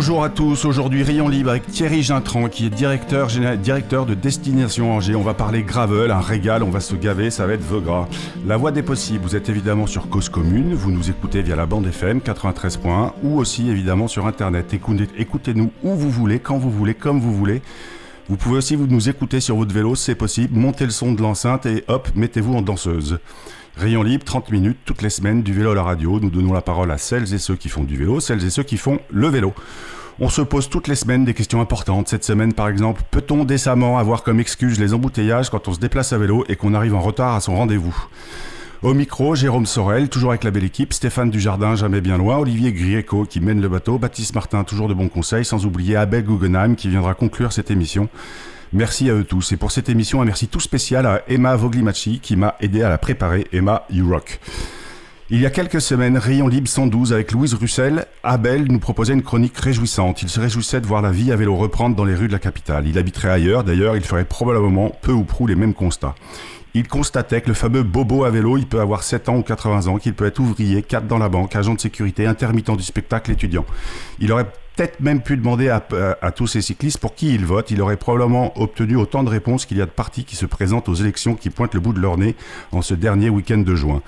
Bonjour à tous, aujourd'hui Rayon Libre avec Thierry Gintran qui est directeur, de Destination Angers. On va parler gravel, un régal, on va se gaver, ça va être Vegras. La voix des possibles, vous êtes évidemment sur Cause Commune, vous nous écoutez via la bande FM 93.1 ou aussi évidemment sur Internet. Écoutez-nous où vous voulez, quand vous voulez, comme vous voulez. Vous pouvez aussi nous écouter sur votre vélo, c'est possible. Montez le son de l'enceinte et hop, mettez-vous en danseuse. Rayon libre, 30 minutes toutes les semaines, du vélo à la radio. Nous donnons la parole à celles et ceux qui font du vélo, celles et ceux qui font le vélo. On se pose toutes les semaines des questions importantes. Cette semaine, par exemple, peut-on décemment avoir comme excuse les embouteillages quand on se déplace à vélo et qu'on arrive en retard à son rendez-vous? Au micro, Jérôme Sorel, toujours avec la belle équipe, Stéphane Dujardin, jamais bien loin, Olivier Grieco qui mène le bateau, Baptiste Martin, toujours de bons conseils, sans oublier Abel Guggenheim qui viendra conclure cette émission. Merci à eux tous. Et pour cette émission, un merci tout spécial à Emma Voglimachi qui m'a aidé à la préparer. Emma, you rock. Il y a quelques semaines, Rayon Libre 112 avec Louise Russell, Abel nous proposait une chronique réjouissante. Il se réjouissait de voir la vie à vélo reprendre dans les rues de la capitale. Il habiterait ailleurs, d'ailleurs, il ferait probablement peu ou prou les mêmes constats. Il constatait que le fameux bobo à vélo, il peut avoir 7 ans ou 80 ans, qu'il peut être ouvrier, cadre dans la banque, agent de sécurité, intermittent du spectacle, étudiant. Il aurait peut-être même pu demander à, tous ces cyclistes pour qui ils votent. Il aurait probablement obtenu autant de réponses qu'il y a de partis qui se présentent aux élections qui pointent le bout de leur nez en ce dernier week-end de juin.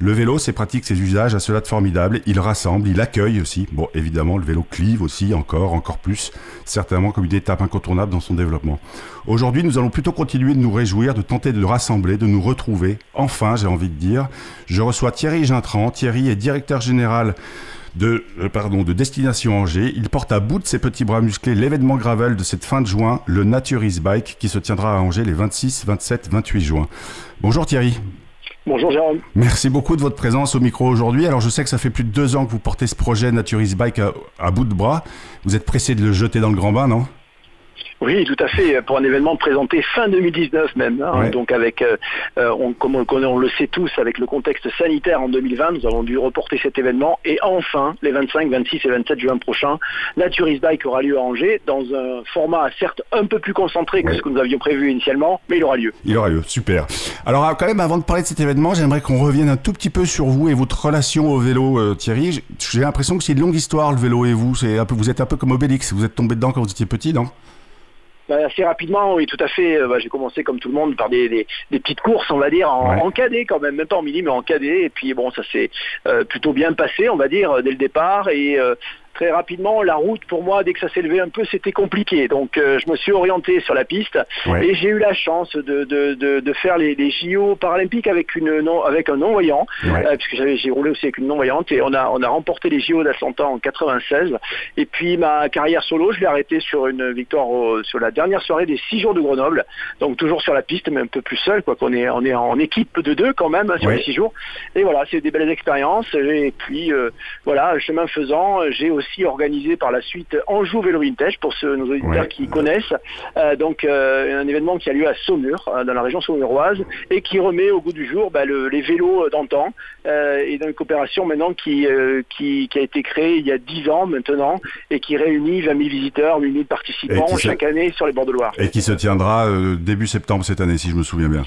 Le vélo, ses pratiques, ses usages a cela de formidable. Il rassemble, il accueille aussi. Bon, évidemment, le vélo clive aussi, encore, encore plus, certainement comme une étape incontournable dans son développement. Aujourd'hui, nous allons plutôt continuer de nous réjouir, de tenter de le rassembler, de nous retrouver. Enfin, j'ai envie de dire, je reçois Thierry Gintran. Thierry est directeur général de, euh, pardon, de Destination Angers. Il porte à bout de ses petits bras musclés l'événement gravel de cette fin de juin, le Naturist Bike, qui se tiendra à Angers les 26, 27, 28 juin. Bonjour Thierry. Bonjour Jérôme. Merci beaucoup de votre présence au micro aujourd'hui. Alors je sais que ça fait plus de deux ans que vous portez ce projet Naturist Bike à, bout de bras. Vous êtes pressé de le jeter dans le grand bain, non? Oui, tout à fait, pour un événement présenté fin 2019 même. Hein. Donc avec, euh, euh, on, comme on le connaît, on le sait tous, avec le contexte sanitaire en 2020, nous avons dû reporter cet événement. Et enfin, les 25, 26 et 27 juin prochains, Naturis Bike aura lieu à Angers, dans un format certes un peu plus concentré que ce que nous avions prévu initialement, mais il aura lieu. Il aura lieu, super. Alors quand même, avant de parler de cet événement, j'aimerais qu'on revienne un tout petit peu sur vous et votre relation au vélo, euh, Thierry. J'ai l'impression que c'est une longue histoire, le vélo et vous. C'est un peu, vous êtes un peu comme Obélix, vous êtes tombé dedans quand vous étiez petit, non? Bah, assez rapidement, oui, tout à fait. Euh, bah, j'ai commencé comme tout le monde par des, des, petites courses, on va dire, en, cadet quand même, même pas en mini, mais en cadet. Et puis bon, ça s'est euh, plutôt bien passé, on va dire, dès le départ. Et euh, très rapidement, la route pour moi, dès que ça s'est levé un peu, c'était compliqué. Donc euh, je me suis orienté sur la piste et j'ai eu la chance de, de, faire les, les, JO paralympiques avec, une, non, avec un non-voyant, euh, puisque j'ai roulé aussi avec une non-voyante et on a, on a remporté les JO d'Atlanta en 96. Et puis ma carrière solo, je l'ai arrêtée sur une victoire sur la dernière soirée des six jours de Grenoble. Donc toujours sur la piste, mais un peu plus seul, quoi qu'on est, on est en équipe de deux quand même hein, sur les six jours. Et voilà, c'est des belles expériences. Et puis euh, voilà, chemin faisant, j'ai aussi organisé par la suite Anjou Vélo Vintage pour ceux, nos auditeurs qui connaissent. Euh, donc euh, un événement qui a lieu à Saumur, euh, dans la région saumuroise, et qui remet au goût du jour bah, les vélos d'antan et dans une coopération maintenant qui, qui, a été créée il y a 10 ans maintenant et qui réunit 20 000 visiteurs, 8 000 participants chaque année sur les bords de Loire. Et qui se tiendra début septembre cette année, si je me souviens bien.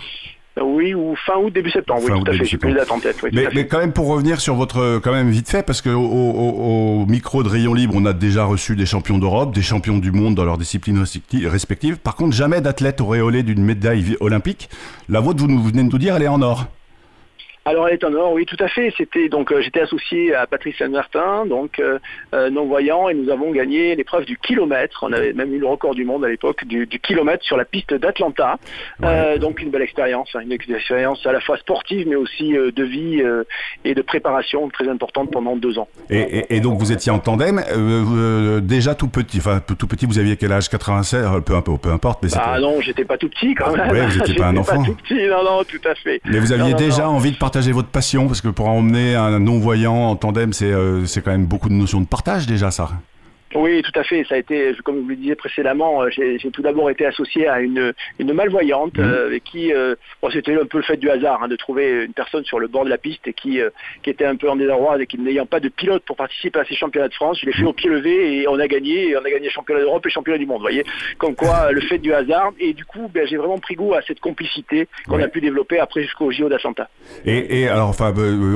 Oui, ou fin août, début septembre. oui, tout à fait. J'ai plus en tête. mais, quand même, pour revenir sur votre, quand même vite fait, parce que au, micro de Rayon Libre, on a déjà reçu des champions d'Europe, des champions du monde dans leurs disciplines respectives. Par contre, jamais d'athlète auréolé d'une médaille olympique. La vôtre, vous venez de nous dire, elle est en or. Alors elle est en or, oui, tout à fait. C'était donc euh, j'étais associé à Patrice Saint-Martin, donc euh, euh, non voyant, et nous avons gagné l'épreuve du kilomètre. On avait même eu le record du monde à l'époque du, kilomètre sur la piste d'Atlanta. donc une belle expérience, hein, une expérience à la fois sportive, mais aussi de vie et de préparation très importante pendant deux ans. Et, donc vous étiez en tandem, déjà tout petit, enfin tout petit, vous aviez quel âge? 96, peu, peu importe. Mais ah non, j'étais pas tout petit quand même. Oui, vous n'étiez pas un enfant. Pas tout petit, non, non, tout à fait. Mais vous aviez déjà envie de partager votre passion Parce que pour emmener un non-voyant en tandem, euh, c'est quand même beaucoup de notions de partage déjà, ça. Oui, tout à fait. Ça a été, comme vous le disiez précédemment, euh, j'ai tout d'abord été associé à une, une malvoyante mhm. euh, qui, euh, bon, c'était un peu le fait du hasard hein, de trouver une personne sur le bord de la piste et qui, qui était un peu en désarroi et qui n'ayant pas de pilote pour participer à ces championnats de France, je l'ai fait au pied levé et on a gagné. Et on a gagné championnat d'Europe et championnat du monde. Vous voyez, comme quoi le fait du hasard. Et du coup, ben, j'ai vraiment pris goût à cette complicité qu'on a pu développer après jusqu'au JO d'Atlanta. Et, et, alors, enfin,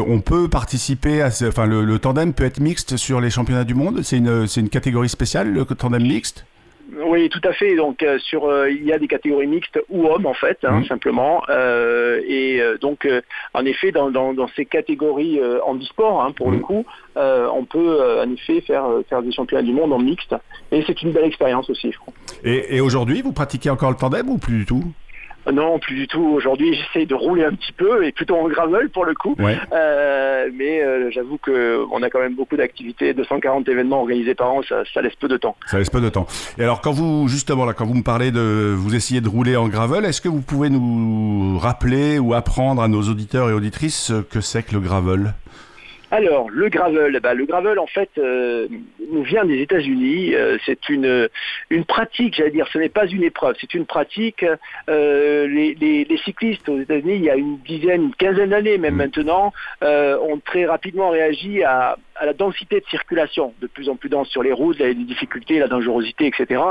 on peut participer à, enfin, le, tandem peut être mixte sur les championnats du monde? C'est une, c'est une catégorie spéciale, le tandem mixte oui, tout à fait. Donc, euh, sur, euh, il y a des catégories mixtes ou hommes en fait, hein, mmh. simplement. Euh, et donc, en effet, dans, ces catégories en e-sport, hein, pour le mmh. coup, on peut en effet faire, faire des championnats du monde en mixte. Et c'est une belle expérience aussi, je crois. Et, et aujourd'hui, vous pratiquez encore le tandem ou plus du tout? Non, plus du tout. Aujourd'hui, j'essaie de rouler un petit peu et plutôt en gravel pour le coup. Euh, mais euh, j'avoue qu'on a quand même beaucoup d'activités, 240 événements organisés par an, ça, laisse peu de temps. Ça laisse peu de temps. Et alors, quand vous justement là, quand vous me parlez de vous essayez de rouler en gravel, est-ce que vous pouvez nous rappeler ou apprendre à nos auditeurs et auditrices ce que c'est que le gravel? Alors, le gravel, bah, le gravel en fait euh, nous vient des États-Unis. Euh, c'est une, une pratique, j'allais dire, ce n'est pas une épreuve, c'est une pratique. Euh, les, cyclistes aux États-Unis, il y a une dizaine, une quinzaine d'années même mmh. maintenant, ont très rapidement réagi à, à la densité de circulation, de plus en plus dense sur les routes, les difficultés, la dangerosité, etc.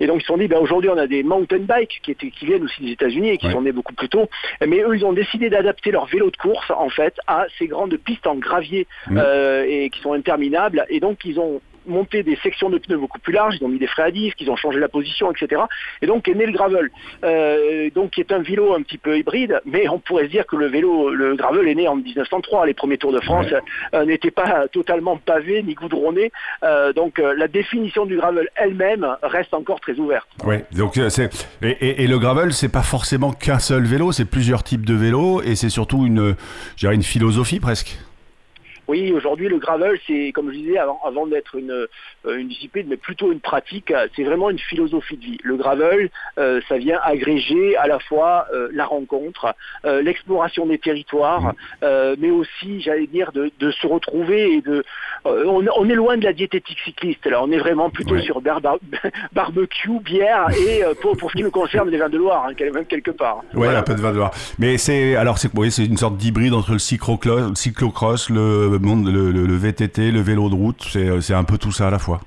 Et donc ils se sont dit, ben, aujourd'hui on a des mountain bikes qui, étaient, qui viennent aussi des États-Unis et qui sont nés beaucoup plus tôt. Mais eux, ils ont décidé d'adapter leur vélo de course en fait à ces grandes pistes en gravier euh, et qui sont interminables. Et donc ils ont monté des sections de pneus beaucoup plus larges, ils ont mis des freins à disque, ils ont changé la position, etc. Et donc est né le gravel, euh, donc qui est un vélo un petit peu hybride, mais on pourrait se dire que le vélo, le gravel est né en 1903. Les premiers Tours de France euh, n'étaient pas totalement pavés ni goudronnés, euh, donc la définition du gravel elle-même reste encore très ouverte. Oui, donc c'est et, et, le gravel, c'est pas forcément qu'un seul vélo, c'est plusieurs types de vélos et c'est surtout une, une philosophie presque. Oui, aujourd'hui, le gravel, c'est, comme je disais, avant, avant d'être une, euh, une, discipline, mais plutôt une pratique, c'est vraiment une philosophie de vie. Le gravel, euh, ça vient agréger à la fois euh, la rencontre, l'exploration des territoires, mmh. mais aussi, j'allais dire, de, se retrouver et de... On, est loin de la diététique cycliste, là. On est vraiment plutôt sur barbecue, bière et, pour, pour, ce qui me concerne, des vins de Loire, hein, même quelque part. Oui, un peu de vin de Loire. Mais c'est, alors, c'est, c'est une sorte d'hybride entre le cyclocross, le monde, le, VTT, le vélo de route, euh, c'est un peu tout ça à la fois.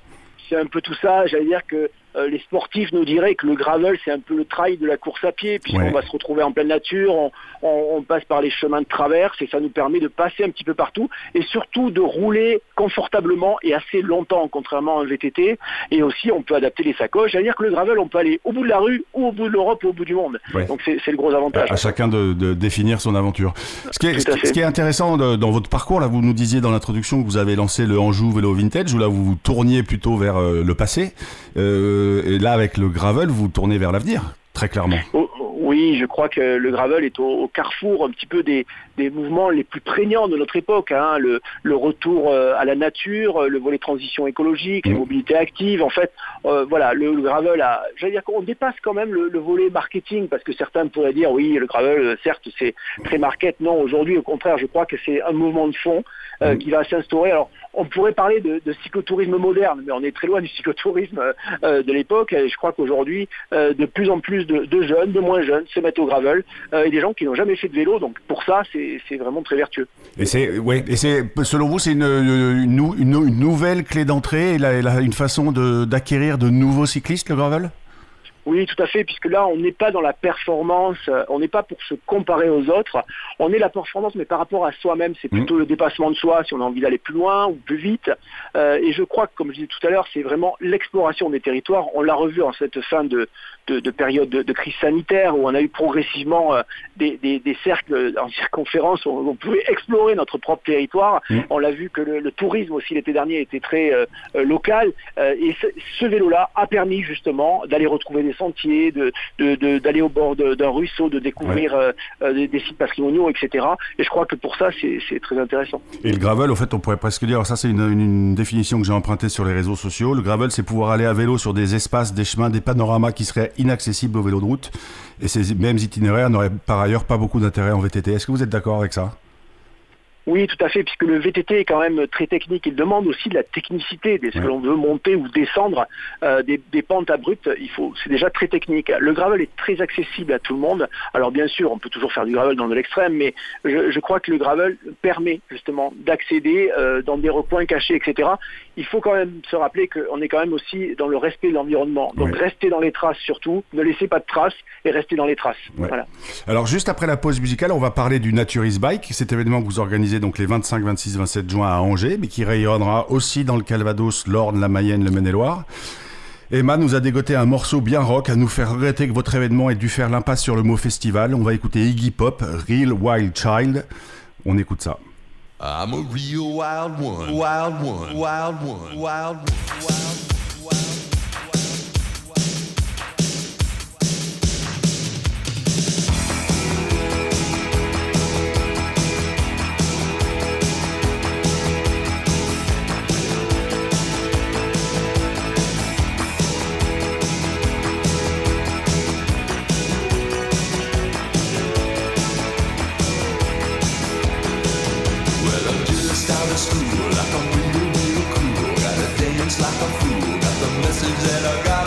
C'est un peu tout ça. J'allais dire que euh, les sportifs nous diraient que le gravel, c'est un peu le trail de la course à pied, puisqu'on va se retrouver en pleine nature, on, passe par les chemins de traverse, et ça nous permet de passer un petit peu partout, et surtout de rouler confortablement et assez longtemps, contrairement à un VTT. Et aussi, on peut adapter les sacoches. C'est-à-dire que le gravel, on peut aller au bout de la rue, ou au bout de l'Europe, ou au bout du monde. Donc c'est le gros avantage. À, chacun de, définir son aventure. Ce qui est, ce qui est intéressant dans votre parcours, là, vous nous disiez dans l'introduction que vous avez lancé le Anjou Vélo Vintage, où là, vous vous tourniez plutôt vers euh, le passé. Euh, et là, avec le gravel, vous tournez vers l'avenir, très clairement. Oh, oui, je crois que le gravel est au, carrefour un petit peu des, mouvements les plus prégnants de notre époque. Hein. Le, retour euh, à la nature, le volet transition écologique, les mmh. mobilités actives. En fait, euh, voilà, le, gravel a. J'allais dire qu'on dépasse quand même le, volet marketing parce que certains pourraient dire oui, le gravel, certes, c'est très market. Non, aujourd'hui, au contraire, je crois que c'est un mouvement de fond euh, mmh. qui va s'instaurer. Alors, on pourrait parler de, de, cyclotourisme moderne, mais on est très loin du cyclotourisme de l'époque. Et je crois qu'aujourd'hui, de plus en plus de, de, jeunes, de moins jeunes, se mettre au gravel, euh, et des gens qui n'ont jamais fait de vélo. Donc pour ça, c'est vraiment très vertueux. Et c'est, ouais, et c'est, selon vous, c'est une, une, une, nouvelle clé d'entrée, une façon d'acquérir de nouveaux cyclistes, le gravel? Oui, tout à fait, puisque là, on n'est pas dans la performance, euh, on n'est pas pour se comparer aux autres, on est la performance, mais par rapport à soi-même, c'est plutôt mmh. le dépassement de soi, si on a envie d'aller plus loin ou plus vite. Euh, et je crois que, comme je disais tout à l'heure, c'est vraiment l'exploration des territoires. On l'a revu en cette fin de, de, période de, crise sanitaire, où on a eu progressivement euh, des, cercles en circonférence, où on, pouvait explorer notre propre territoire. Mmh. On l'a vu que le, tourisme aussi l'été dernier était très local, et ce, vélo-là a permis justement d'aller retrouver des sentiers, d'aller de, au bord d'un ruisseau, de découvrir euh, euh, des, sites patrimoniaux, etc. Et je crois que pour ça, c'est très intéressant. Et le gravel, au fait, on pourrait presque dire, ça c'est une, définition que j'ai empruntée sur les réseaux sociaux, le gravel, c'est pouvoir aller à vélo sur des espaces, des chemins, des panoramas qui seraient inaccessibles au vélo de route. Et ces mêmes itinéraires n'auraient par ailleurs pas beaucoup d'intérêt en VTT. Est-ce que vous êtes d'accord avec ça? Oui, tout à fait, puisque le VTT est quand même très technique. Il demande aussi de la technicité. Dès que l'on veut monter ou descendre euh, des, pentes abruptes, il faut, c'est déjà très technique. Le gravel est très accessible à tout le monde. Alors bien sûr, on peut toujours faire du gravel dans de l'extrême, mais je, crois que le gravel permet justement d'accéder euh, dans des recoins cachés, etc. Il faut quand même se rappeler qu'on est quand même aussi dans le respect de l'environnement. Donc restez dans les traces surtout, ne laissez pas de traces et restez dans les traces. Voilà. Alors juste après la pause musicale, on va parler du Naturist Bike, cet événement que vous organisez donc les 25, 26, 27 juin à Angers, mais qui rayonnera aussi dans le Calvados, l'Orne, la Mayenne, le Maine-et-Loire. Emma nous a dégoté un morceau bien rock à nous faire regretter que votre événement ait dû faire l'impasse sur le mot festival. On va écouter Iggy Pop, Real Wild Child. On écoute ça. I'm a real wild one, wild one, wild one, wild one. like I'm real, real cool. Gotta dance like a fool. Got the message that I got.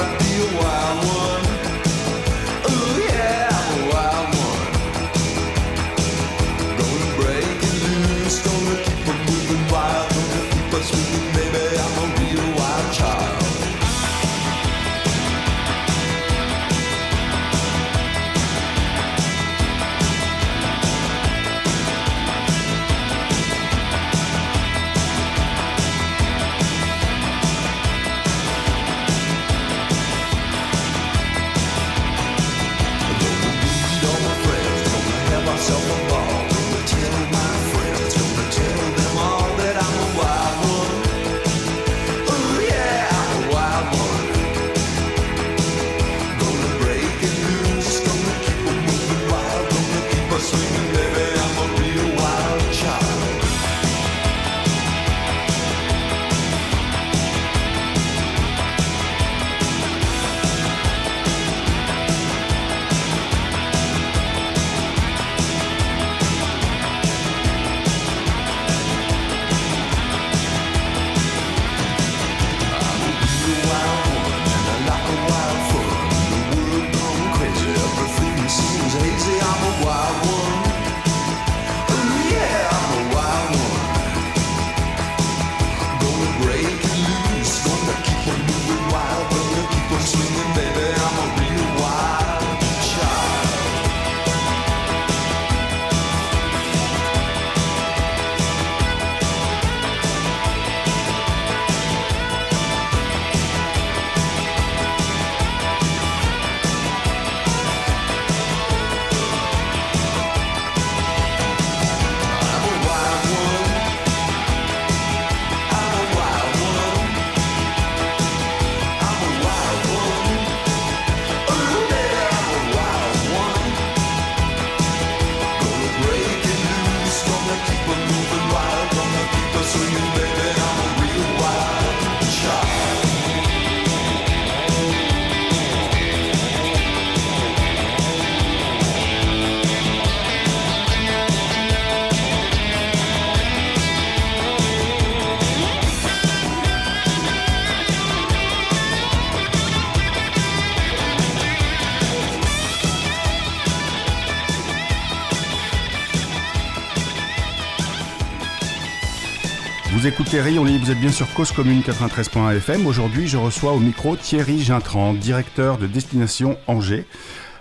Écoutez Rayon Libre, vous êtes bien sur Cause Commune 93.1 FM. Aujourd'hui, je reçois au micro Thierry Gintran, directeur de Destination Angers.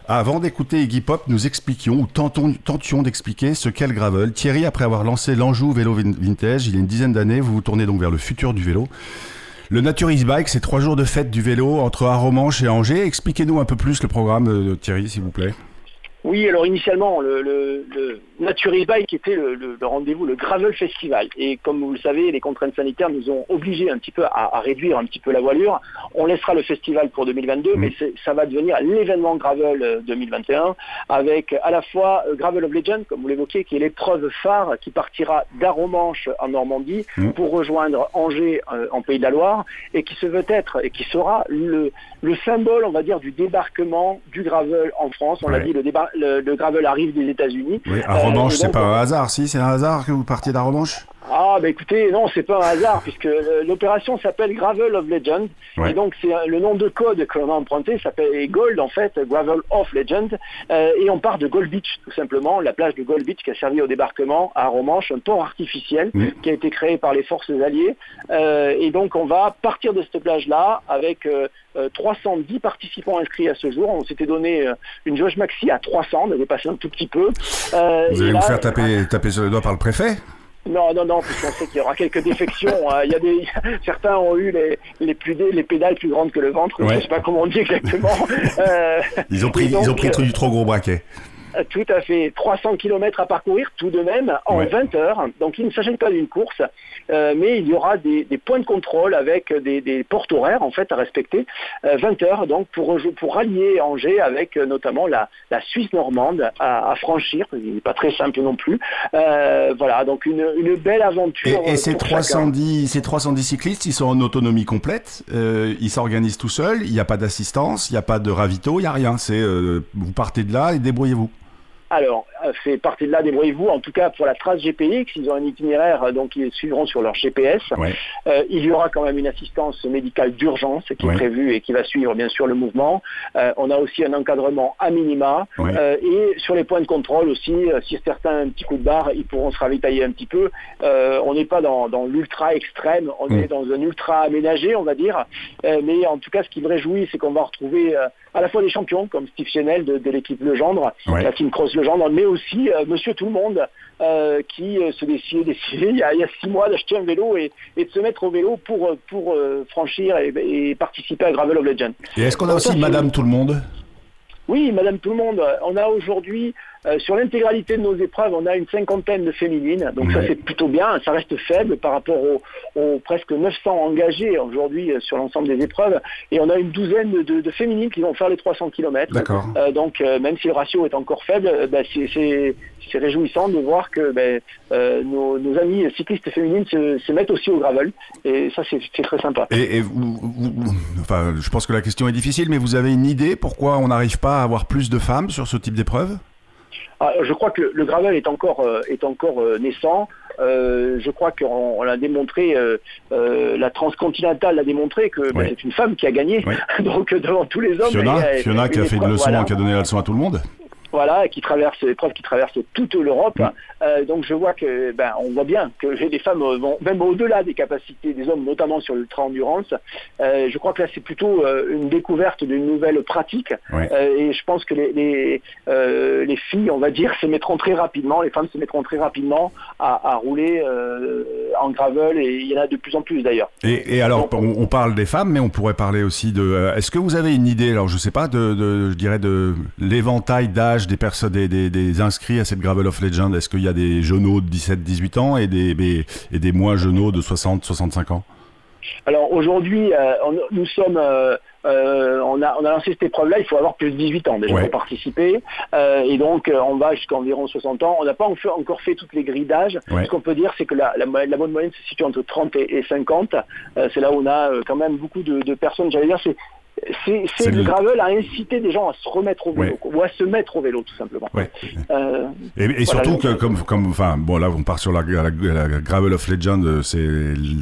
Avant d'écouter Iggy Pop, nous expliquions ou tentions d'expliquer ce qu'est le gravel. Thierry, après avoir lancé l'Anjou Vélo Vintage il y a une dizaine d'années, vous vous tournez donc vers le futur du vélo. Le Naturist Bike, c'est trois jours de fête du vélo entre Aromanche et Angers. Expliquez-nous un peu plus le programme, euh, Thierry, s'il vous plaît. Oui, alors initialement, le, le, le Naturist Bike était le, le rendez-vous, le Gravel Festival. Et comme vous le savez, les contraintes sanitaires nous ont obligés un petit peu à, réduire un petit peu la voilure. On laissera le festival pour 2022, mais ça va devenir l'événement Gravel 2021 euh, avec à la fois euh, Gravel of Legend, comme vous l'évoquiez, qui est l'épreuve phare qui partira d'Aromanche en Normandie pour rejoindre Angers euh, en Pays de la Loire et qui se veut être et qui sera le, le symbole, on va dire, du débarquement du gravel en France. On l'a dit, le, le, gravel arrive des États-Unis. Oui, à Romanche, c'est pas un hasard, si C'est un hasard que vous partiez d'Aromanche ah, bah écoutez, non, c'est pas un hasard, puisque l'opération s'appelle Gravel of Legend. Et donc, c'est le nom de code que l'on a emprunté, s'appelle Gold, en fait, Gravel of Legend. Euh, et on part de Gold Beach, tout simplement, la plage de Gold Beach qui a servi au débarquement à Romanche, un port artificiel qui a été créé par les forces alliées. Euh, et donc, on va partir de cette plage-là avec 310 euh, participants inscrits à ce jour. On s'était donné une jauge maxi à 300, on a dépassé un tout petit peu. vous allez vous faire taper, taper sur le doigt par le préfet Non, non, non, puisqu'on sait qu'il y aura quelques défections. Hein. Il y a des, certains ont eu les, les, plus, les pédales plus grandes que le ventre. Je ne sais pas comment on dit exactement. Euh, ils ont pris, ils ont pris du trop gros braquet. Tout à fait. 300 km à parcourir tout de même en 20 heures. Donc il ne s'agit pas d'une course, euh, mais il y aura des, points de contrôle avec des, portes horaires en fait à respecter. 20 euh, heures donc pour, pour rallier Angers avec euh, notamment la, Suisse normande à, franchir. Il n'est pas très simple non plus. voilà, donc une, belle aventure. Et, ces, 310, ces 310 cyclistes, ils sont en autonomie complète. ils s'organisent tout seuls. Il n'y a pas d'assistance, il n'y a pas de ravito, il n'y a rien. C'est vous partez de là et débrouillez-vous. Alors, fait euh, partie de là, débrouillez-vous. En tout cas, pour la trace GPX, ils ont un itinéraire, euh, donc ils suivront sur leur GPS. Euh, il y aura quand même une assistance médicale d'urgence qui est prévue et qui va suivre bien sûr le mouvement. on a aussi un encadrement à minima. et sur les points de contrôle aussi, si certains un petit coup de barre, ils pourront se ravitailler un petit peu. on n'est pas dans, l'ultra extrême, on est dans un ultra aménagé, on va dire. mais en tout cas, ce qui me réjouit, c'est qu'on va retrouver à la fois des champions comme Steve Chenel de, l'équipe Legendre, la Team Cross Legendre, mais aussi euh, Monsieur Tout le Monde euh, qui euh, se décide, décidé il, y a, six mois d'acheter un vélo et, de se mettre au vélo pour, pour franchir et, participer à Gravel of Legend. Et est-ce qu'on a aussi Madame Tout le Monde? Oui, Madame Tout le Monde. On a aujourd'hui euh, sur l'intégralité de nos épreuves, on a une cinquantaine de féminines, donc ça c'est plutôt bien, ça reste faible par rapport aux, presque 900 engagés aujourd'hui euh, sur l'ensemble des épreuves, et on a une douzaine de, féminines qui vont faire les 300 km. Euh, donc même si le ratio est encore faible, bah, c'est réjouissant de voir que ben, nos, amis cyclistes féminines se, mettent aussi au gravel, et ça c'est très sympa. Et, enfin, je pense que la question est difficile, mais vous avez une idée pourquoi on n'arrive pas à avoir plus de femmes sur ce type d'épreuve? Ah, je crois que le, gravel est encore, euh, est encore euh, naissant. Euh, je crois qu'on l'a démontré, la transcontinentale l'a démontré que bah, c'est une femme qui a gagné, donc devant tous les hommes. Fiona, qui a fait une leçon, qui a donné la leçon à tout le monde voilà, qui traverse l'épreuve qui traverse toute l'Europe. Euh, donc je vois que, ben, on voit bien que les femmes vont même au-delà des capacités des hommes, notamment sur l'ultra-endurance. Euh, je crois que là, c'est plutôt euh, une découverte d'une nouvelle pratique. et je pense que les, les, filles, on va dire, se mettront très rapidement, les femmes se mettront très rapidement à, rouler en gravel, et il y en a de plus en plus d'ailleurs. Et, alors, on, parle des femmes, mais on pourrait parler aussi de... Est-ce que vous avez une idée, alors je sais pas, de, de je dirais, de l'éventail d'âge des personnes, des, inscrits à cette Gravel of Legend? Est-ce qu'il y a des jeunes de 17-18 ans et des, et des moins jeunes de 60-65 ans? Alors aujourd'hui, euh, nous sommes, euh, euh, on, a, on a lancé cette épreuve-là, il faut avoir plus de 18 ans déjà pour participer. et donc on va jusqu'à environ 60 ans. On n'a pas encore fait toutes les grilles d'âge. Ce qu'on peut dire, c'est que la, la, bonne moyenne se situe entre 30 et, 50. c'est là où on a quand même beaucoup de, de personnes. J'allais dire, c'est le gravel à inciter des gens à se remettre au vélo ou à se mettre au vélo tout simplement. Euh, et, surtout que comme comme enfin bon là on part sur la, gravel of legend c'est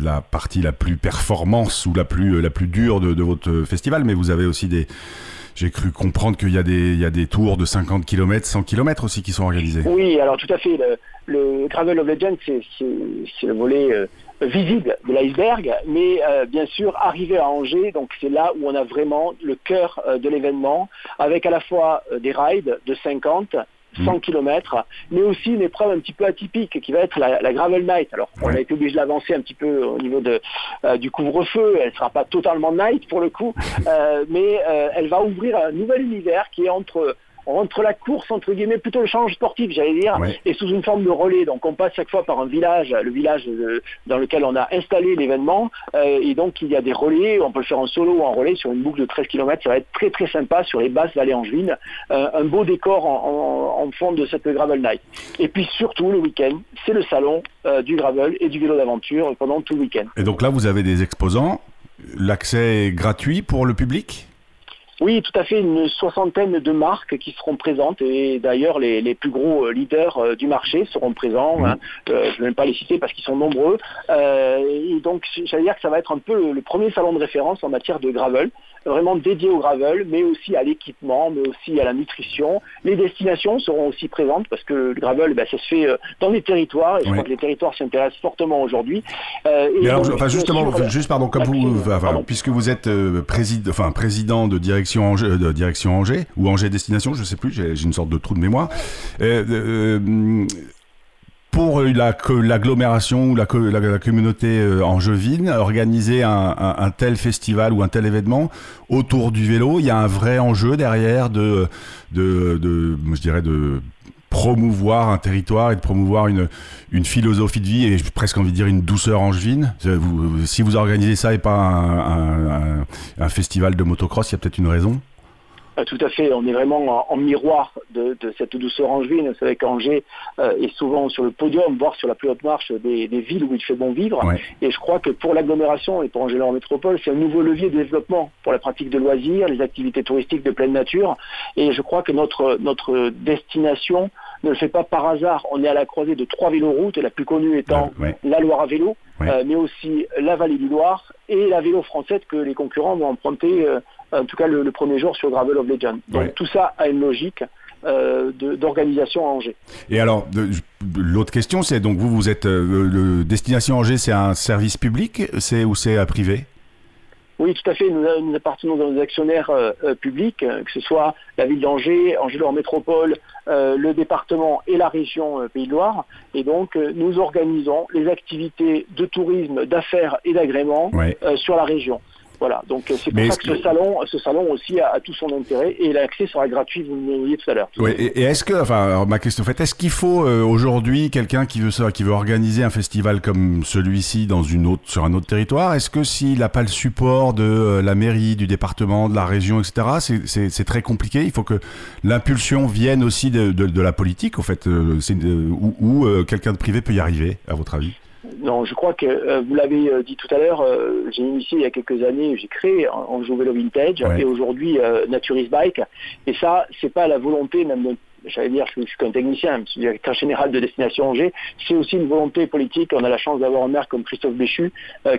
la partie la plus performance ou la plus la plus dure de, votre festival mais vous avez aussi des j'ai cru comprendre qu'il y, a des, il y a des tours de 50 km, 100 km aussi qui sont organisés. Oui, alors tout à fait. Le, Gravel of Legend, c'est le volet euh, visible de l'iceberg, mais euh, bien sûr, arriver à Angers, donc c'est là où on a vraiment le cœur euh, de l'événement, avec à la fois euh, des rides de 50, 100 km, mais aussi une épreuve un petit peu atypique qui va être la, Gravel Night. Alors, on a été obligé de l'avancer un petit peu au niveau de, du couvre-feu. Elle ne sera pas totalement night pour le coup, mais elle va ouvrir un nouvel univers qui est entre entre la course, entre guillemets, plutôt le change sportif, j'allais dire, et sous une forme de relais. Donc on passe chaque fois par un village, le village euh, dans lequel on a installé l'événement, euh, et donc il y a des relais, on peut le faire en solo ou en relais sur une boucle de 13 km, ça va être très très sympa sur les basses vallées angevines, euh, un beau décor en, fond de cette Gravel Night. Et puis surtout le week-end, c'est le salon du gravel et du vélo d'aventure pendant tout le week-end. Et donc là vous avez des exposants, l'accès est gratuit pour le public? Oui, tout à fait, une soixantaine de marques qui seront présentes et d'ailleurs les, plus gros euh, leaders euh, du marché seront présents. Hein. Euh, je ne vais pas les citer parce qu'ils sont nombreux. et donc, j'allais dire que ça va être un peu le premier salon de référence en matière de gravel vraiment dédié au gravel, mais aussi à l'équipement, mais aussi à la nutrition. Les destinations seront aussi présentes parce que le gravel, bah, ça se fait euh, dans les territoires et je crois que les territoires s'intéressent fortement aujourd'hui. Euh, alors, enfin, justement, juste pardon, comme vous, puisque vous êtes euh, président, enfin président de direction Angers, de direction Angers ou Angers Destination, je sais plus, j'ai une sorte de trou de mémoire. Pour l'agglomération ou la, communauté euh, angevine, organiser un, tel festival ou un tel événement autour du vélo, il y a un vrai enjeu derrière de, je dirais, de promouvoir un territoire et de promouvoir une, philosophie de vie et presque envie de dire une douceur angevine. si vous organisez ça et pas un, un festival de motocross, il y a peut-être une raison euh, tout à fait, on est vraiment en, miroir de, cette douceur angevine. Vous savez qu'Angers euh, est souvent sur le podium, voire sur la plus haute marche des, villes où il fait bon vivre. Et je crois que pour l'agglomération et pour Angers en métropole, c'est un nouveau levier de développement pour la pratique de loisirs, les activités touristiques de pleine nature. Et je crois que notre, notre destination ne le fait pas par hasard. On est à la croisée de trois véloroutes, la plus connue étant la Loire à vélo, euh, mais aussi la vallée du Loire et la vélo française que les concurrents vont emprunter en tout cas le, premier jour sur Gravel of Legend. Donc tout ça a une logique. Euh, d'organisation à Angers. Et alors, l'autre question, c'est donc vous, vous êtes euh, le Destination Angers, c'est un service public, c'est ou c'est privé? Oui, tout à fait. Nous, appartenons à nos actionnaires euh, publics, que ce soit la ville d'Angers, Angers-Loire Métropole, le département et la région Pays de Loire. Et donc, nous organisons les activités de tourisme, d'affaires et d'agrément sur la région. Voilà, donc euh, c'est pour ça que ce salon, ce salon aussi a, tout son intérêt et l'accès sera gratuit, vous me disiez tout à l'heure. Oui, et, est-ce que, enfin, ma question fait, est-ce qu'il faut euh, aujourd'hui quelqu'un qui veut ça, qui veut organiser un festival comme celui-ci dans une autre, sur un autre territoire, est-ce que s'il n'a pas le support de euh, la mairie, du département, de la région, etc., c'est très compliqué? Il faut que l'impulsion vienne aussi de, de, la politique, au fait, ou, ou quelqu'un de privé peut y arriver, à votre avis? Non, je crois que euh, vous l'avez euh, dit tout à l'heure, euh, j'ai initié il y a quelques années, j'ai créé en, vélo vintage et aujourd'hui Naturist Bike. Et ça, c'est pas la volonté même de j'allais dire, je, suis qu'un technicien, je suis directeur général de Destination Angers, c'est aussi une volonté politique. On a la chance d'avoir un maire comme Christophe Béchu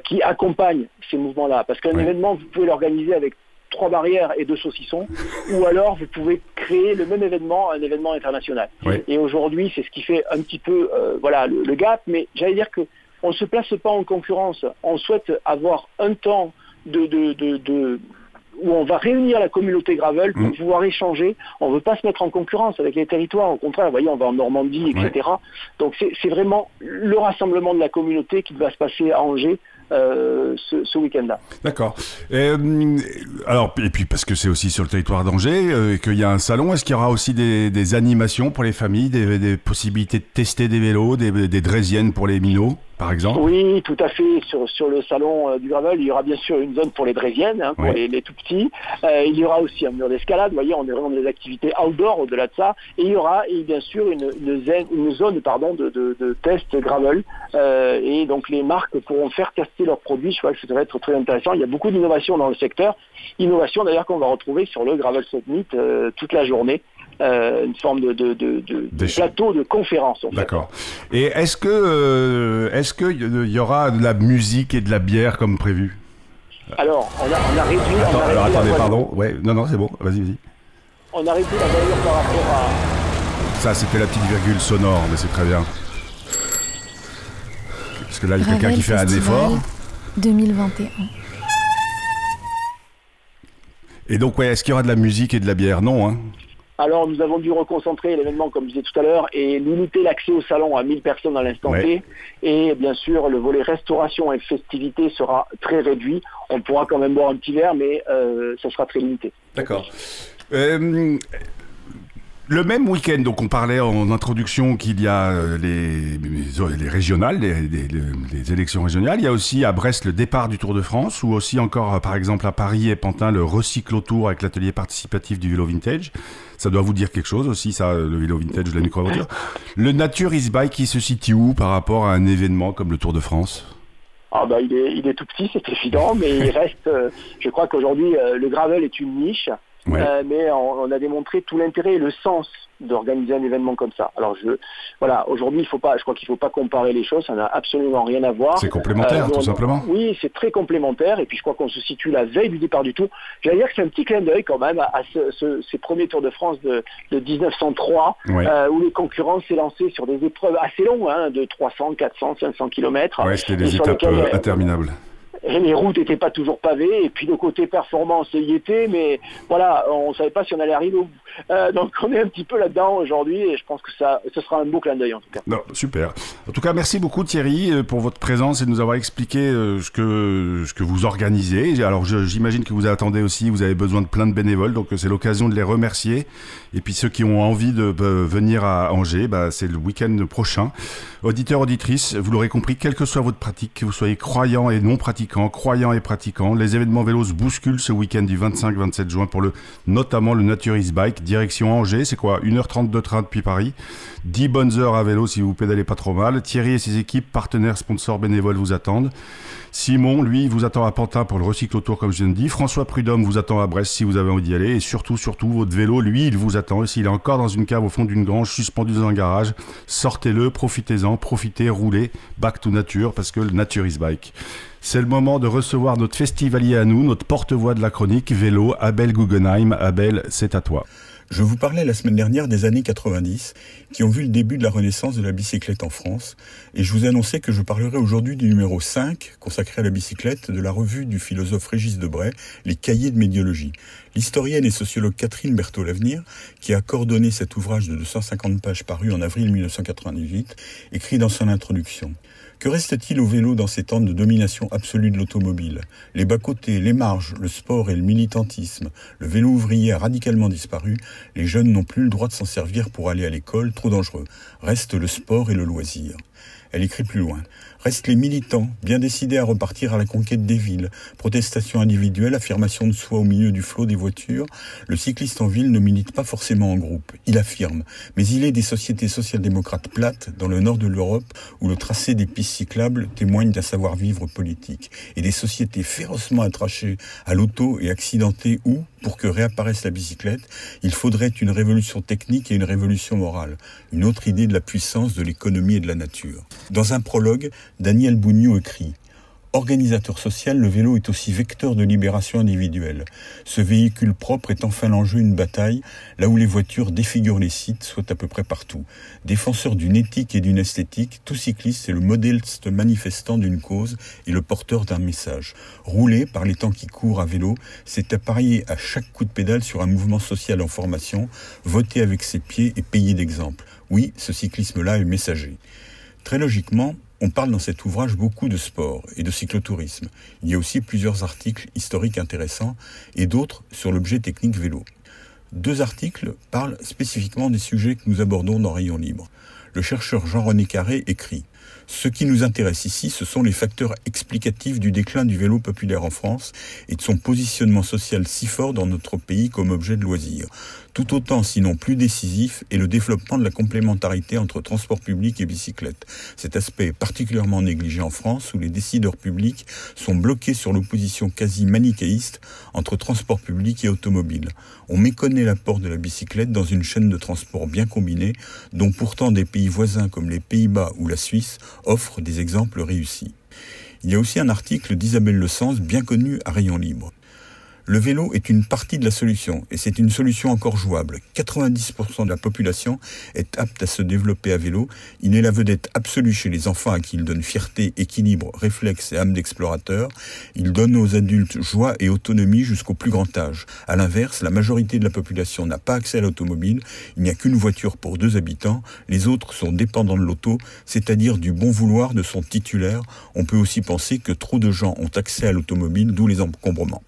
qui accompagne ces mouvements-là. Parce qu'un événement, vous pouvez l'organiser avec trois barrières et deux saucissons, ou alors vous pouvez créer le même événement, un événement international. Et aujourd'hui, c'est ce qui fait un petit peu voilà, le, gap, mais j'allais dire que on ne se place pas en concurrence. On souhaite avoir un temps de, où on va réunir la communauté gravel pour mm. pouvoir échanger. On ne veut pas se mettre en concurrence avec les territoires. Au contraire, vous voyez, on va en Normandie, etc. Donc c'est vraiment le rassemblement de la communauté qui va se passer à Angers euh, ce, week-end-là. D'accord. Euh, alors, et puis parce que c'est aussi sur le territoire d'Angers euh, qu'il y a un salon, est-ce qu'il y aura aussi des, animations pour les familles, des, possibilités de tester des vélos, des, des draisiennes pour les minots? Par exemple Oui, tout à fait. Sur, sur le salon euh, du gravel, il y aura bien sûr une zone pour les drésiennes, hein, pour les, tout petits. Euh, il y aura aussi un mur d'escalade. Vous voyez, on est vraiment dans des activités outdoor au-delà de ça. Et il y aura et bien sûr une, une, zone pardon, de, de, test gravel. Euh, et donc les marques pourront faire tester leurs produits. Je crois que ça va être très intéressant. Il y a beaucoup d'innovations dans le secteur. Innovation d'ailleurs qu'on va retrouver sur le Gravel Summit toute la journée. Euh, une forme de, de, de, plateau de conférence. D'accord. Et est-ce que euh, est-ce que il y aura de la musique et de la bière comme prévu? Alors, on a, on a réduit. Attends, alors attendez, pardon. Ouais, non, non, c'est bon. Vas-y, vas-y. On a réduit la voilure par rapport à. Ça, c'était la petite virgule sonore, mais c'est très bien. Parce que là, il y a quelqu'un qui fait un effort. 2021. Et donc, ouais, est-ce qu'il y aura de la musique et de la bière? Non, hein alors nous avons dû reconcentrer l'événement, comme je disais tout à l'heure, et limiter l'accès au salon à 1000 personnes à l'instant T. Et bien sûr, le volet restauration et festivité sera très réduit. On pourra quand même boire un petit verre, mais euh, ça sera très limité. D'accord. Euh, le même week-end, donc on parlait en introduction qu'il y a euh, les, les régionales, les, élections régionales. Il y a aussi à Brest le départ du Tour de France, ou aussi encore, par exemple, à Paris et Pantin, le recycle tour avec l'atelier participatif du vélo vintage. Ça doit vous dire quelque chose aussi, ça, le vélo vintage, la micro-aventure. Le Nature is Bike, qui se situe où par rapport à un événement comme le Tour de France? Ah bah, il, est, il est tout petit, c'est évident, mais il reste, euh, je crois qu'aujourd'hui, euh, le gravel est une niche. Euh, mais on, a démontré tout l'intérêt et le sens d'organiser un événement comme ça. Alors je, voilà, aujourd'hui il faut pas, je crois qu'il faut pas comparer les choses, ça n'a absolument rien à voir. C'est complémentaire, euh, tout simplement. Oui, c'est très complémentaire, et puis je crois qu'on se situe la veille du départ du tour. J'allais dire que c'est un petit clin d'œil quand même à, ces premiers Tours de France de, 1903, euh, où les concurrents s'est lancé sur des épreuves assez longues, hein, de 300, 400, 500 km. Ouais, c'était des étapes interminables les routes n'étaient pas toujours pavées, et puis le côté performance y était, mais voilà, on ne savait pas si on allait arriver au bout. Euh, donc on est un petit peu là-dedans aujourd'hui, et je pense que ça, ce sera un beau clin d'œil en tout cas. Non, super. En tout cas, merci beaucoup Thierry euh, pour votre présence et de nous avoir expliqué euh, ce que, ce que vous organisez. Alors j'imagine que vous attendez aussi, vous avez besoin de plein de bénévoles, donc c'est l'occasion de les remercier. Et puis ceux qui ont envie de venir à Angers, bah, c'est le week-end prochain. Auditeurs, auditrices, vous l'aurez compris, quelle que soit votre pratique, que vous soyez croyant et non pratiquant, croyant et pratiquant, les événements vélos bousculent ce week-end du 25-27 juin pour le, notamment le Naturist Bike, direction Angers, c'est quoi? 1h30 de train depuis Paris, 10 bonnes heures à vélo si vous pédalez pas trop mal. Thierry et ses équipes, partenaires, sponsors, bénévoles vous attendent. Simon, lui, vous attend à Pantin pour le recycle autour, comme je viens de dire. François Prudhomme vous attend à Brest si vous avez envie d'y aller. Et surtout, surtout, votre vélo, lui, il vous attend. Et s'il est encore dans une cave au fond d'une grange, suspendu dans un garage, sortez-le, profitez-en, profitez, roulez, back to nature, parce que le nature is bike. C'est le moment de recevoir notre festivalier à nous, notre porte-voix de la chronique, vélo, Abel Guggenheim. Abel, c'est à toi. Je vous parlais la semaine dernière des années 90 qui ont vu le début de la renaissance de la bicyclette en France et je vous annonçais que je parlerai aujourd'hui du numéro 5 consacré à la bicyclette de la revue du philosophe Régis Debray, Les cahiers de médiologie. L'historienne et sociologue Catherine Berthaud-Lavenir, qui a coordonné cet ouvrage de 250 pages paru en avril 1998, écrit dans son introduction. Que reste-t-il au vélo dans ces temps de domination absolue de l'automobile? Les bas-côtés, les marges, le sport et le militantisme. Le vélo ouvrier a radicalement disparu. Les jeunes n'ont plus le droit de s'en servir pour aller à l'école, trop dangereux. Reste le sport et le loisir. Elle écrit plus loin. Restent les militants, bien décidés à repartir à la conquête des villes. Protestation individuelle, affirmation de soi au milieu du flot des voitures. Le cycliste en ville ne milite pas forcément en groupe. Il affirme. Mais il est des sociétés social-démocrates plates, dans le nord de l'Europe, où le tracé des pistes cyclables témoigne d'un savoir-vivre politique. Et des sociétés férocement attrachées à l'auto et accidentées où, pour que réapparaisse la bicyclette, il faudrait une révolution technique et une révolution morale. Une autre idée de la puissance de l'économie et de la nature. Dans un prologue, Daniel Bougnou écrit Organisateur social, le vélo est aussi vecteur de libération individuelle. Ce véhicule propre est enfin l'enjeu d'une bataille, là où les voitures défigurent les sites, soit à peu près partout. Défenseur d'une éthique et d'une esthétique, tout cycliste est le modéliste manifestant d'une cause et le porteur d'un message. Rouler par les temps qui courent à vélo, c'est appareiller à chaque coup de pédale sur un mouvement social en formation, voter avec ses pieds et payer d'exemple. Oui, ce cyclisme-là est messager. Très logiquement, on parle dans cet ouvrage beaucoup de sport et de cyclotourisme. Il y a aussi plusieurs articles historiques intéressants et d'autres sur l'objet technique vélo. Deux articles parlent spécifiquement des sujets que nous abordons dans Rayon Libre. Le chercheur Jean-René Carré écrit ce qui nous intéresse ici, ce sont les facteurs explicatifs du déclin du vélo populaire en France et de son positionnement social si fort dans notre pays comme objet de loisir. Tout autant, sinon plus décisif, est le développement de la complémentarité entre transport public et bicyclette. Cet aspect est particulièrement négligé en France où les décideurs publics sont bloqués sur l'opposition quasi manichéiste entre transport public et automobile. On méconnaît l'apport de la bicyclette dans une chaîne de transport bien combinée dont pourtant des pays voisins comme les Pays-Bas ou la Suisse offrent des exemples réussis. Il y a aussi un article d'Isabelle Le Sens bien connu à Rayon Libre. Le vélo est une partie de la solution et c'est une solution encore jouable. 90% de la population est apte à se développer à vélo. Il est la vedette absolue chez les enfants à qui il donne fierté, équilibre, réflexe et âme d'explorateur. Il donne aux adultes joie et autonomie jusqu'au plus grand âge. À l'inverse, la majorité de la population n'a pas accès à l'automobile. Il n'y a qu'une voiture pour deux habitants. Les autres sont dépendants de l'auto, c'est-à-dire du bon vouloir de son titulaire. On peut aussi penser que trop de gens ont accès à l'automobile, d'où les encombrements.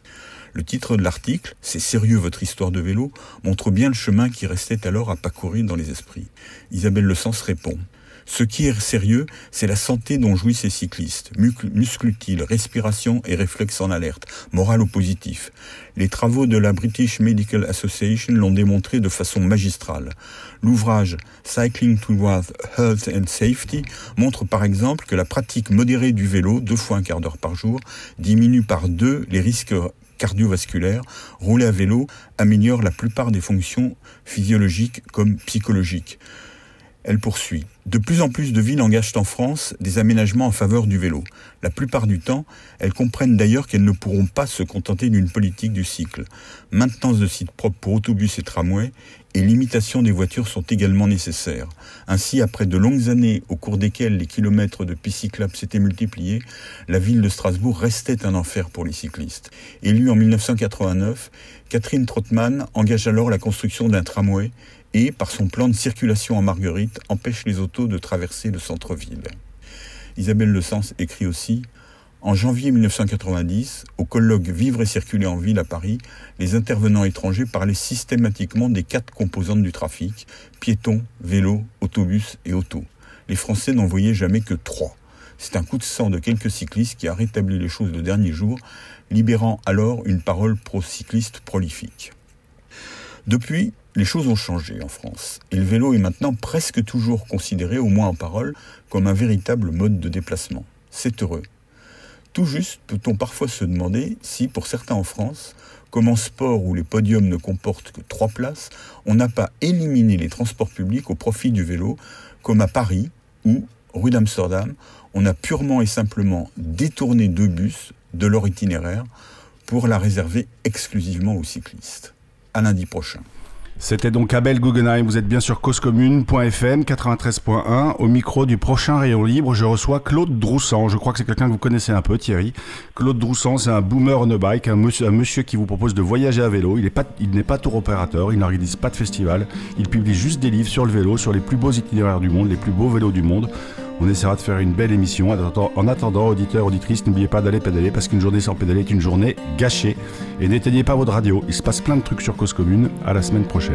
Le titre de l'article, C'est sérieux votre histoire de vélo, montre bien le chemin qui restait alors à parcourir dans les esprits. Isabelle Le Sens répond. Ce qui est sérieux, c'est la santé dont jouissent ces cyclistes. Muscles utiles, respiration et réflexes en alerte, moral ou positif? Les travaux de la British Medical Association l'ont démontré de façon magistrale. L'ouvrage Cycling Towards Health and Safety montre par exemple que la pratique modérée du vélo, deux fois un quart d'heure par jour, diminue par deux les risques cardiovasculaire, rouler à vélo améliore la plupart des fonctions physiologiques comme psychologiques. Elle poursuit. De plus en plus de villes engagent en France des aménagements en faveur du vélo. La plupart du temps, elles comprennent d'ailleurs qu'elles ne pourront pas se contenter d'une politique du cycle. Maintenance de sites propres pour autobus et tramways et limitation des voitures sont également nécessaires. Ainsi, après de longues années au cours desquelles les kilomètres de pistes cyclables s'étaient multipliés, la ville de Strasbourg restait un enfer pour les cyclistes. Élue en 1989, Catherine Trottmann engage alors la construction d'un tramway et, par son plan de circulation en Marguerite, empêche les autos de traverser le centre-ville. Isabelle Le Sens écrit aussi En janvier 1990, au colloque Vivre et circuler en ville à Paris, les intervenants étrangers parlaient systématiquement des quatre composantes du trafic piétons, vélos, autobus et autos. Les Français n'en voyaient jamais que trois. C'est un coup de sang de quelques cyclistes qui a rétabli les choses le dernier jour, libérant alors une parole pro-cycliste prolifique. Depuis, les choses ont changé en France, et le vélo est maintenant presque toujours considéré, au moins en parole, comme un véritable mode de déplacement. C'est heureux. Tout juste peut-on parfois se demander si, pour certains en France, comme en sport où les podiums ne comportent que trois places, on n'a pas éliminé les transports publics au profit du vélo, comme à Paris, où, rue d'Amsterdam, on a purement et simplement détourné deux bus de leur itinéraire pour la réserver exclusivement aux cyclistes. À lundi prochain. C'était donc Abel Guggenheim, vous êtes bien sur causecommune.fm 93.1. Au micro du prochain Rayon Libre, je reçois Claude Droussan. Je crois que c'est quelqu'un que vous connaissez un peu, Thierry. Claude Droussan, c'est un boomer on a bike, un monsieur, qui vous propose de voyager à vélo. Il n'est pas, pas tour opérateur, il n'organise pas de festival. Il publie juste des livres sur le vélo, sur les plus beaux itinéraires du monde, les plus beaux vélos du monde. On essaiera de faire une belle émission. En attendant, auditeurs, auditrices, n'oubliez pas d'aller pédaler parce qu'une journée sans pédaler est une journée gâchée. Et n'éteignez pas votre radio. Il se passe plein de trucs sur Cause Commune. À la semaine prochaine.